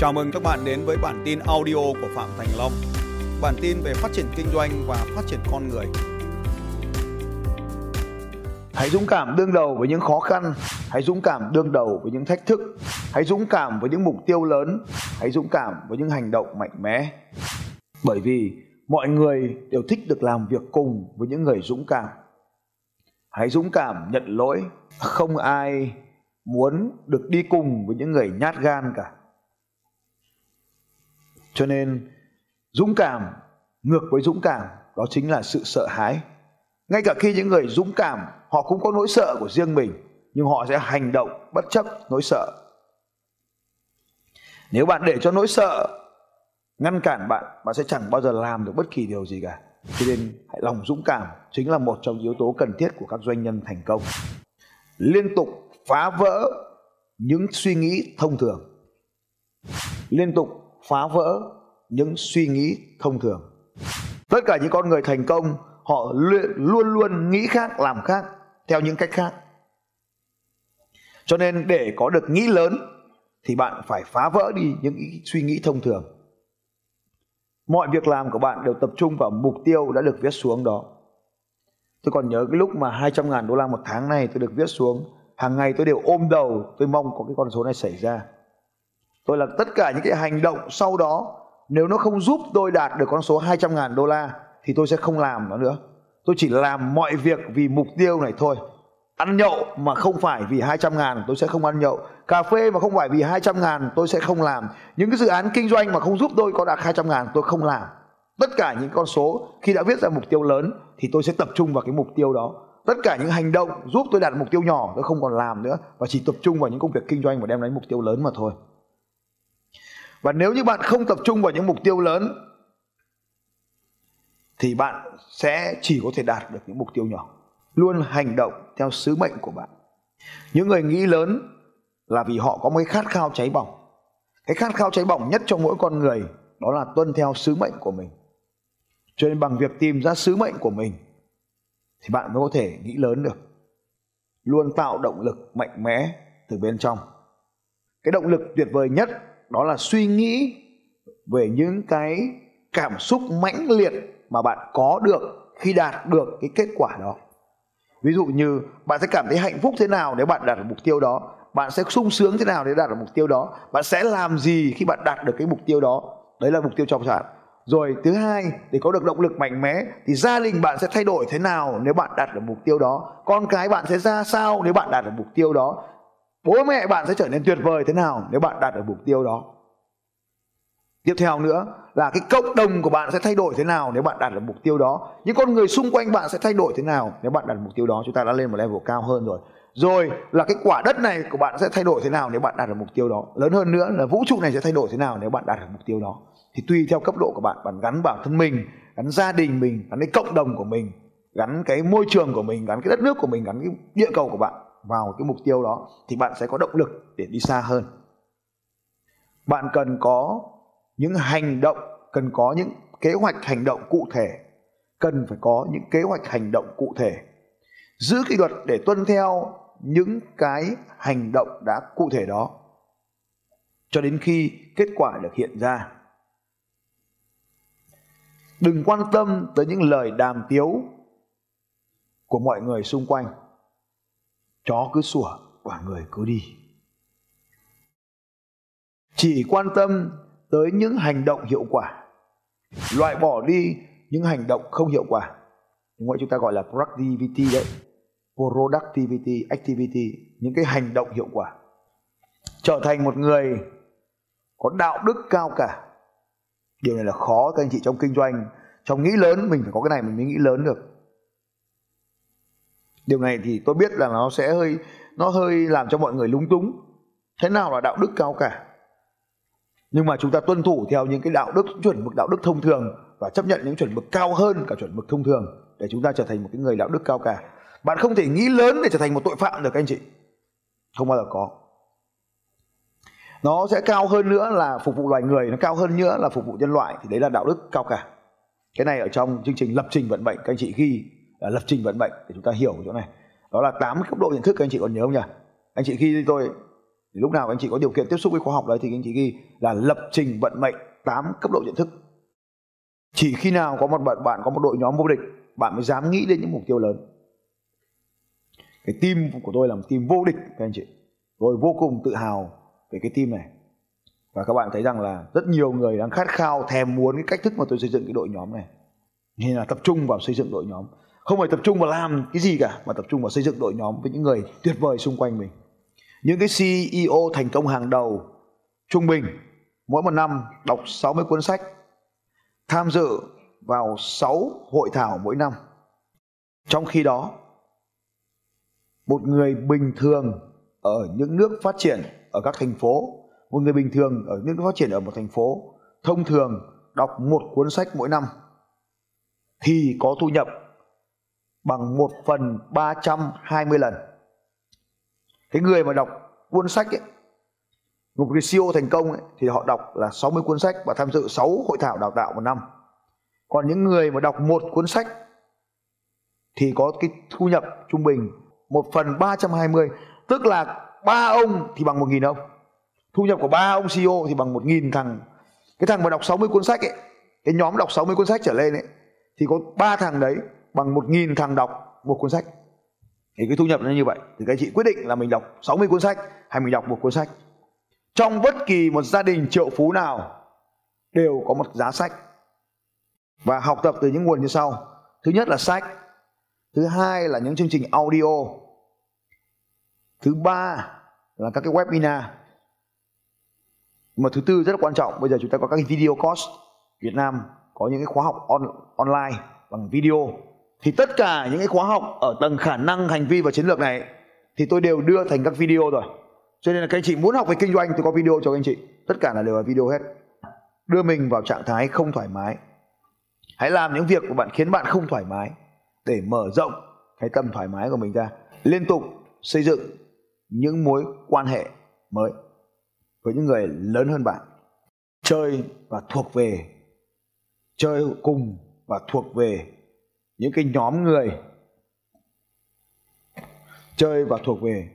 Chào mừng các bạn đến với bản tin audio của Phạm Thành Long. Bản tin về phát triển kinh doanh và phát triển con người. Hãy dũng cảm đương đầu với những khó khăn, hãy dũng cảm đương đầu với những thách thức, hãy dũng cảm với những mục tiêu lớn, hãy dũng cảm với những hành động mạnh mẽ. Bởi vì mọi người đều thích được làm việc cùng với những người dũng cảm. Hãy dũng cảm nhận lỗi, không ai muốn được đi cùng với những người nhát gan cả cho nên, dũng cảm ngược với dũng cảm, đó chính là sự sợ hãi. Ngay cả khi những người dũng cảm, họ cũng có nỗi sợ của riêng mình, nhưng họ sẽ hành động bất chấp nỗi sợ. Nếu bạn để cho nỗi sợ ngăn cản bạn bạn sẽ chẳng bao giờ làm được bất kỳ điều gì cả. Cho nên, hãy lòng dũng cảm chính là một trong yếu tố cần thiết của các doanh nhân thành công. Liên tục phá vỡ những suy nghĩ thông thường. Liên tục phá vỡ những suy nghĩ thông thường. Tất cả những con người thành công, họ luôn luôn nghĩ khác, làm khác, theo những cách khác. Cho nên để có được nghĩ lớn, thì bạn phải phá vỡ đi những suy nghĩ thông thường. Mọi việc làm của bạn đều tập trung vào mục tiêu đã được viết xuống đó. Tôi còn nhớ cái lúc mà 200 ngàn đô la một tháng này tôi được viết xuống, hàng ngày tôi đều ôm đầu, tôi mong có cái con số này xảy ra tôi là tất cả những cái hành động sau đó. Nếu nó không giúp tôi đạt được con số 200 ngàn đô la, thì tôi sẽ không làm nó nữa. Tôi chỉ làm mọi việc vì mục tiêu này thôi. Ăn nhậu mà không phải vì 200 ngàn, tôi sẽ không ăn nhậu. Cà phê mà không phải vì 200 ngàn, tôi sẽ không làm. Những cái dự án kinh doanh mà không giúp tôi có đạt 200 ngàn, tôi không làm. Tất cả những con số, khi đã viết ra mục tiêu lớn, thì tôi sẽ tập trung vào cái mục tiêu đó. Tất cả những hành động giúp tôi đạt mục tiêu nhỏ, tôi không còn làm nữa. Và chỉ tập trung vào những công việc kinh doanh và đem đến mục tiêu lớn mà thôi và nếu như bạn không tập trung vào những mục tiêu lớn, thì bạn sẽ chỉ có thể đạt được những mục tiêu nhỏ. Luôn hành động theo sứ mệnh của bạn. Những người nghĩ lớn là vì họ có một cái khát khao cháy bỏng. Cái khát khao cháy bỏng nhất trong mỗi con người đó là tuân theo sứ mệnh của mình. Cho nên bằng việc tìm ra sứ mệnh của mình thì bạn mới có thể nghĩ lớn được. Luôn tạo động lực mạnh mẽ từ bên trong. Cái động lực tuyệt vời nhất đó là suy nghĩ về những cái cảm xúc mãnh liệt mà bạn có được khi đạt được cái kết quả đó. Ví dụ như bạn sẽ cảm thấy hạnh phúc thế nào nếu bạn đạt được mục tiêu đó? Bạn sẽ sung sướng thế nào để đạt được mục tiêu đó? Bạn sẽ làm gì khi bạn đạt được cái mục tiêu đó? Đấy là mục tiêu trong sản rồi, thứ hai, để có được động lực mạnh mẽ thì gia đình bạn sẽ thay đổi thế nào nếu bạn đạt được mục tiêu đó? Con cái bạn sẽ ra sao nếu bạn đạt được mục tiêu đó? Bố mẹ bạn sẽ trở nên tuyệt vời thế nào nếu bạn đạt được mục tiêu đó? Tiếp theo nữa là cái cộng đồng của bạn sẽ thay đổi thế nào nếu bạn đạt được mục tiêu đó? Những con người xung quanh bạn sẽ thay đổi thế nào nếu bạn đạt được mục tiêu đó? Chúng ta đã lên một level cao hơn rồi. Rồi là cái quả đất này của bạn sẽ thay đổi thế nào nếu bạn đạt được mục tiêu đó? Lớn hơn nữa là vũ trụ này sẽ thay đổi thế nào nếu bạn đạt được mục tiêu đó? Thì tùy theo cấp độ của bạn bạn gắn bản thân mình, gắn gia đình mình, gắn cái cộng đồng của mình, gắn cái môi trường của mình, gắn cái đất nước của mình, gắn cái địa cầu của bạn vào cái mục tiêu đó, thì bạn sẽ có động lực để đi xa hơn. Bạn cần có những hành động, cần có những kế hoạch hành động cụ thể. Cần phải có những kế hoạch hành động cụ thể. Giữ kỷ luật để tuân theo những cái hành động đã cụ thể đó, cho đến khi kết quả được hiện ra. Đừng quan tâm tới những lời đàm tiếu của mọi người xung quanh chó cứ sủa, quả người cứ đi. Chỉ quan tâm tới những hành động hiệu quả. Loại bỏ đi những hành động không hiệu quả. Đúng không? chúng ta gọi là productivity đấy. Productivity, activity, những cái hành động hiệu quả. Trở thành một người có đạo đức cao cả. Điều này là khó, các anh chị trong kinh doanh, trong nghĩ lớn, mình phải có cái này mình mới nghĩ lớn được điều này thì tôi biết là nó sẽ hơi, nó hơi làm cho mọi người lúng túng. Thế nào là đạo đức cao cả? Nhưng mà chúng ta tuân thủ theo những cái đạo đức, chuẩn mực đạo đức thông thường và chấp nhận những chuẩn mực cao hơn cả chuẩn mực thông thường để chúng ta trở thành một cái người đạo đức cao cả. Bạn không thể nghĩ lớn để trở thành một tội phạm được, anh chị. Không bao giờ có. Nó sẽ cao hơn nữa là phục vụ loài người, nó cao hơn nữa là phục vụ nhân loại. Thì đấy là đạo đức cao cả. Cái này ở trong chương trình lập trình vận mệnh, các anh chị ghi. À, lập trình vận mệnh để chúng ta hiểu chỗ này. Đó là tám cấp độ nhận thức các anh chị còn nhớ không nhỉ? Anh chị ghi cho tôi, thì lúc nào anh chị có điều kiện tiếp xúc với khóa học đấy thì anh chị ghi là lập trình vận mệnh 8 cấp độ nhận thức. Chỉ khi nào có một bạn bạn có một đội nhóm vô địch, bạn mới dám nghĩ đến những mục tiêu lớn. Cái team của tôi là một team vô địch, các anh chị. Tôi vô cùng tự hào về cái team này. Và các bạn thấy rằng là rất nhiều người đang khát khao, thèm muốn cái cách thức mà tôi xây dựng cái đội nhóm này. Nên là tập trung vào xây dựng đội nhóm không phải tập trung vào làm cái gì cả, mà tập trung vào xây dựng đội nhóm với những người tuyệt vời xung quanh mình. Những cái CEO thành công hàng đầu trung bình, mỗi một năm đọc 60 cuốn sách, tham dự vào 6 hội thảo mỗi năm. Trong khi đó, một người bình thường ở những nước phát triển ở các thành phố, một người bình thường ở những nước phát triển ở một thành phố thông thường đọc một cuốn sách mỗi năm thì có thu nhập bằng 1 phần 320 lần. Cái người mà đọc cuốn sách ấy, một cái CEO thành công ấy, thì họ đọc là 60 cuốn sách và tham dự 6 hội thảo đào tạo một năm. Còn những người mà đọc một cuốn sách thì có cái thu nhập trung bình 1 phần 320 tức là ba ông thì bằng 1.000 ông. Thu nhập của ba ông CEO thì bằng 1.000 thằng. Cái thằng mà đọc 60 cuốn sách ấy, cái nhóm đọc 60 cuốn sách trở lên ấy thì có ba thằng đấy bằng một nghìn thằng đọc một cuốn sách. Thì cái thu nhập nó như vậy. Thì các chị quyết định là mình đọc 60 cuốn sách hay mình đọc một cuốn sách. Trong bất kỳ một gia đình triệu phú nào đều có một giá sách. Và học tập từ những nguồn như sau. Thứ nhất là sách. Thứ hai là những chương trình audio. Thứ ba là các cái webinar. Mà thứ tư rất là quan trọng bây giờ chúng ta có các cái video course Việt Nam có những cái khóa học on, online bằng video thì tất cả những cái khóa học ở tầng khả năng, hành vi và chiến lược này thì tôi đều đưa thành các video rồi. Cho nên là các anh chị muốn học về kinh doanh, tôi có video cho các anh chị. Tất cả là đều là video hết. Đưa mình vào trạng thái không thoải mái. Hãy làm những việc của bạn khiến bạn không thoải mái để mở rộng cái tâm thoải mái của mình ra. Liên tục xây dựng những mối quan hệ mới với những người lớn hơn bạn. Chơi và thuộc về, chơi cùng và thuộc về những cái nhóm người chơi và thuộc về,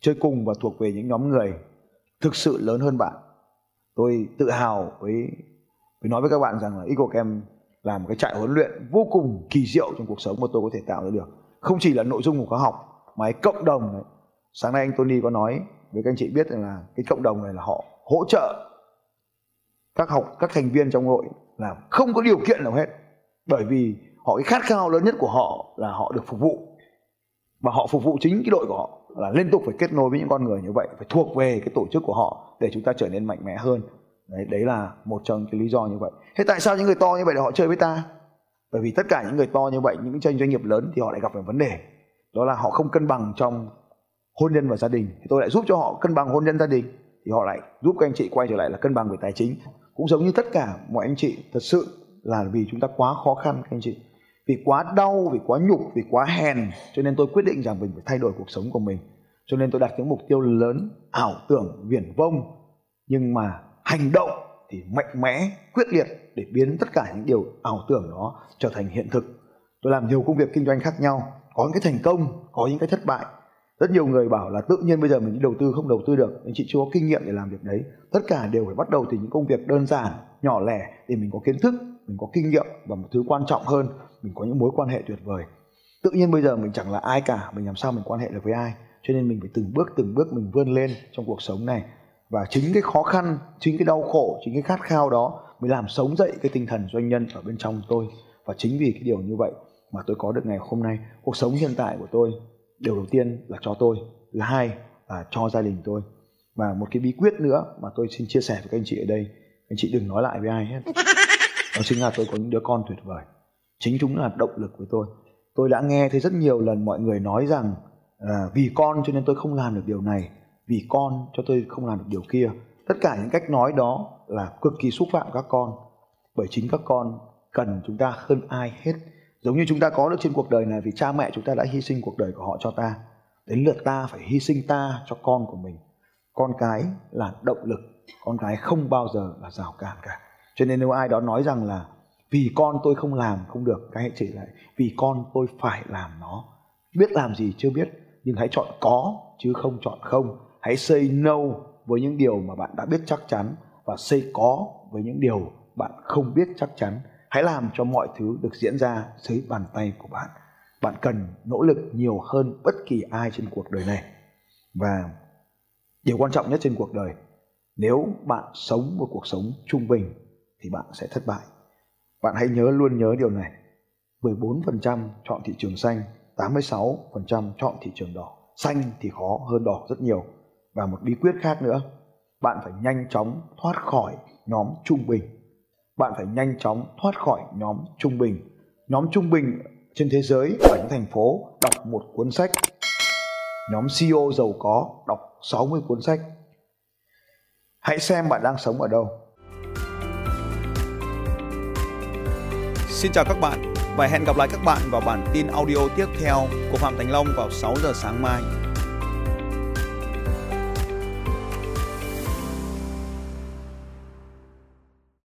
chơi cùng và thuộc về những nhóm người thực sự lớn hơn bạn. Tôi tự hào với với nói với các bạn rằng là Eagle Camp là một cái trại huấn luyện vô cùng kỳ diệu trong cuộc sống mà tôi có thể tạo ra được. Không chỉ là nội dung của khóa học, mà cái cộng đồng này. sáng nay anh Tony có nói với các anh chị biết rằng là cái cộng đồng này là họ hỗ trợ các học, các thành viên trong hội là không có điều kiện nào hết. Bởi vì họ, cái khát khao lớn nhất của họ là họ được phục vụ. Và họ phục vụ chính cái đội của họ là liên tục phải kết nối với những con người như vậy, phải thuộc về cái tổ chức của họ để chúng ta trở nên mạnh mẽ hơn. Đấy đấy là một trong cái lý do như vậy. Thế tại sao những người to như vậy để họ chơi với ta? Bởi vì tất cả những người to như vậy, những doanh doanh nghiệp lớn thì họ lại gặp phải vấn đề. Đó là họ không cân bằng trong hôn nhân và gia đình. Thì tôi lại giúp cho họ cân bằng hôn nhân gia đình, thì họ lại giúp các anh chị quay trở lại là cân bằng về tài chính. Cũng giống như tất cả mọi anh chị, thật sự là vì chúng ta quá khó khăn, các anh chị vì quá đau, vì quá nhục, vì quá hèn, cho nên tôi quyết định rằng mình phải thay đổi cuộc sống của mình. Cho nên tôi đặt những mục tiêu lớn, ảo tưởng, viển vông, nhưng mà hành động thì mạnh mẽ, quyết liệt để biến tất cả những điều ảo tưởng đó trở thành hiện thực. Tôi làm nhiều công việc kinh doanh khác nhau, có những cái thành công, có những cái thất bại rất nhiều người bảo là tự nhiên bây giờ mình đi đầu tư, không đầu tư được. Anh chị chưa có kinh nghiệm để làm việc đấy. Tất cả đều phải bắt đầu từ những công việc đơn giản, nhỏ lẻ để mình có kiến thức, mình có kinh nghiệm và một thứ quan trọng hơn, mình có những mối quan hệ tuyệt vời. Tự nhiên bây giờ mình chẳng là ai cả, mình làm sao mình quan hệ được với ai? Cho nên mình phải từng bước từng bước mình vươn lên trong cuộc sống này. Và chính cái khó khăn, chính cái đau khổ, chính cái khát khao đó mới làm sống dậy cái tinh thần doanh nhân ở bên trong tôi. Và chính vì cái điều như vậy mà tôi có được ngày hôm nay, cuộc sống hiện tại của tôi điều đầu tiên là cho tôi. Thứ hai là cho gia đình tôi. Và một cái bí quyết nữa mà tôi xin chia sẻ với các anh chị ở đây anh chị đừng nói lại với ai hết. Đó chính là tôi có những đứa con tuyệt vời. Chính chúng là động lực với tôi. Tôi đã nghe thấy rất nhiều lần mọi người nói rằng à, vì con cho nên tôi không làm được điều này vì con cho tôi không làm được điều kia. Tất cả những cách nói đó là cực kỳ xúc phạm các con bởi chính các con cần chúng ta hơn ai hết giống như chúng ta có được trên cuộc đời này vì cha mẹ chúng ta đã hy sinh cuộc đời của họ cho ta. Đến lượt ta phải hy sinh ta cho con của mình. Con cái là động lực, con cái không bao giờ là rào cản cả. Cho nên nếu ai đó nói rằng là vì con tôi không làm, không được cái hãy chỉ lại, vì con tôi phải làm nó. Biết làm gì chưa biết, nhưng hãy chọn có, chứ không chọn không. Hãy say no với những điều mà bạn đã biết chắc chắn và say có với những điều bạn không biết chắc chắn hãy làm cho mọi thứ được diễn ra dưới bàn tay của bạn. Bạn cần nỗ lực nhiều hơn bất kỳ ai trên cuộc đời này. Và điều quan trọng nhất trên cuộc đời, nếu bạn sống một cuộc sống trung bình thì bạn sẽ thất bại. Bạn hãy nhớ luôn nhớ điều này. 14% chọn thị trường xanh 86% chọn thị trường đỏ. Xanh thì khó hơn đỏ rất nhiều. Và một bí quyết khác nữa, bạn phải nhanh chóng thoát khỏi nhóm trung bình bạn phải nhanh chóng thoát khỏi nhóm trung bình. Nhóm trung bình trên thế giới ở những thành phố đọc một cuốn sách. Nhóm CEO giàu có đọc 60 cuốn sách. Hãy xem bạn đang sống ở đâu. Xin chào các bạn và hẹn gặp lại các bạn vào bản tin audio tiếp theo của Phạm Thành Long vào 6 giờ sáng mai.